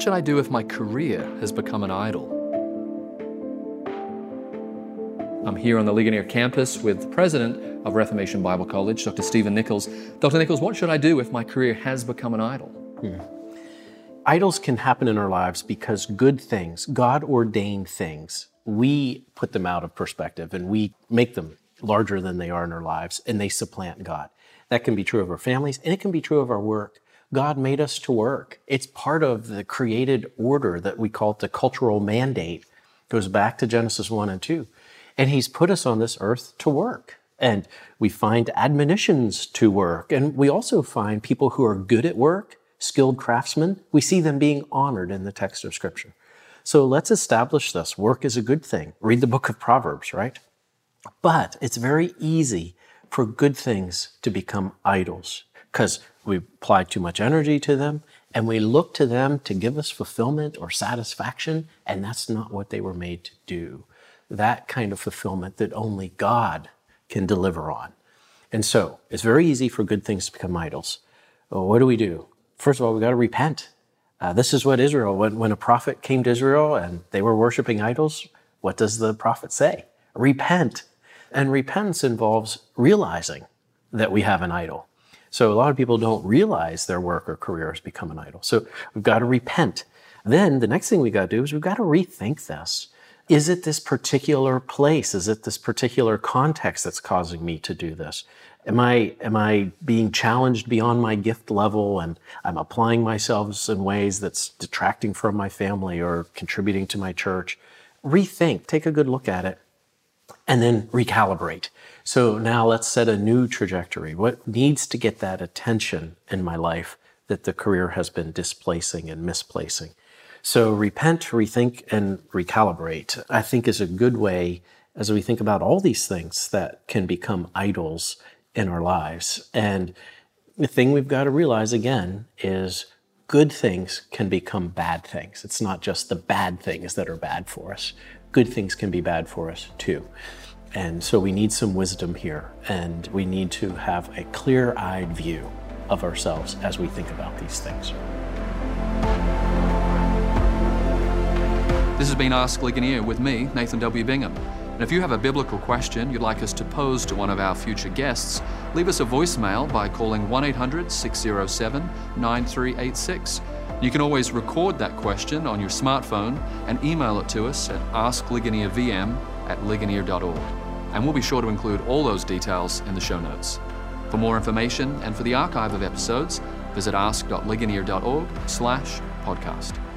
What should I do if my career has become an idol? I'm here on the Ligonier campus with the president of Reformation Bible College, Dr. Stephen Nichols. Dr. Nichols, what should I do if my career has become an idol? Hmm. Idols can happen in our lives because good things, God ordained things, we put them out of perspective and we make them larger than they are in our lives and they supplant God. That can be true of our families and it can be true of our work. God made us to work. It's part of the created order that we call it the cultural mandate. It goes back to Genesis 1 and 2. And He's put us on this earth to work. And we find admonitions to work. And we also find people who are good at work, skilled craftsmen. We see them being honored in the text of Scripture. So let's establish this. Work is a good thing. Read the book of Proverbs, right? But it's very easy for good things to become idols because we apply too much energy to them and we look to them to give us fulfillment or satisfaction, and that's not what they were made to do that kind of fulfillment that only God can deliver on. And so it's very easy for good things to become idols. Well, what do we do? First of all, we got to repent. Uh, this is what Israel, when, when a prophet came to Israel and they were worshiping idols, what does the prophet say? Repent. And repentance involves realizing that we have an idol. So a lot of people don't realize their work or career has become an idol. So we've got to repent. Then the next thing we got to do is we've got to rethink this is it this particular place? Is it this particular context that's causing me to do this? Am I, am I being challenged beyond my gift level and I'm applying myself in ways that's detracting from my family or contributing to my church? Rethink, take a good look at it, and then recalibrate. So now let's set a new trajectory. What needs to get that attention in my life that the career has been displacing and misplacing? So repent, rethink, and recalibrate, I think is a good way as we think about all these things that can become idols in our lives. And the thing we've got to realize again is good things can become bad things. It's not just the bad things that are bad for us. Good things can be bad for us too. And so we need some wisdom here, and we need to have a clear eyed view of ourselves as we think about these things. This has been Ask Ligonier with me, Nathan W. Bingham. And if you have a biblical question you'd like us to pose to one of our future guests, leave us a voicemail by calling 1 800 607 9386. You can always record that question on your smartphone and email it to us at askligoniervm at ligonier.org. And we'll be sure to include all those details in the show notes. For more information and for the archive of episodes, visit ask.ligonier.org slash podcast.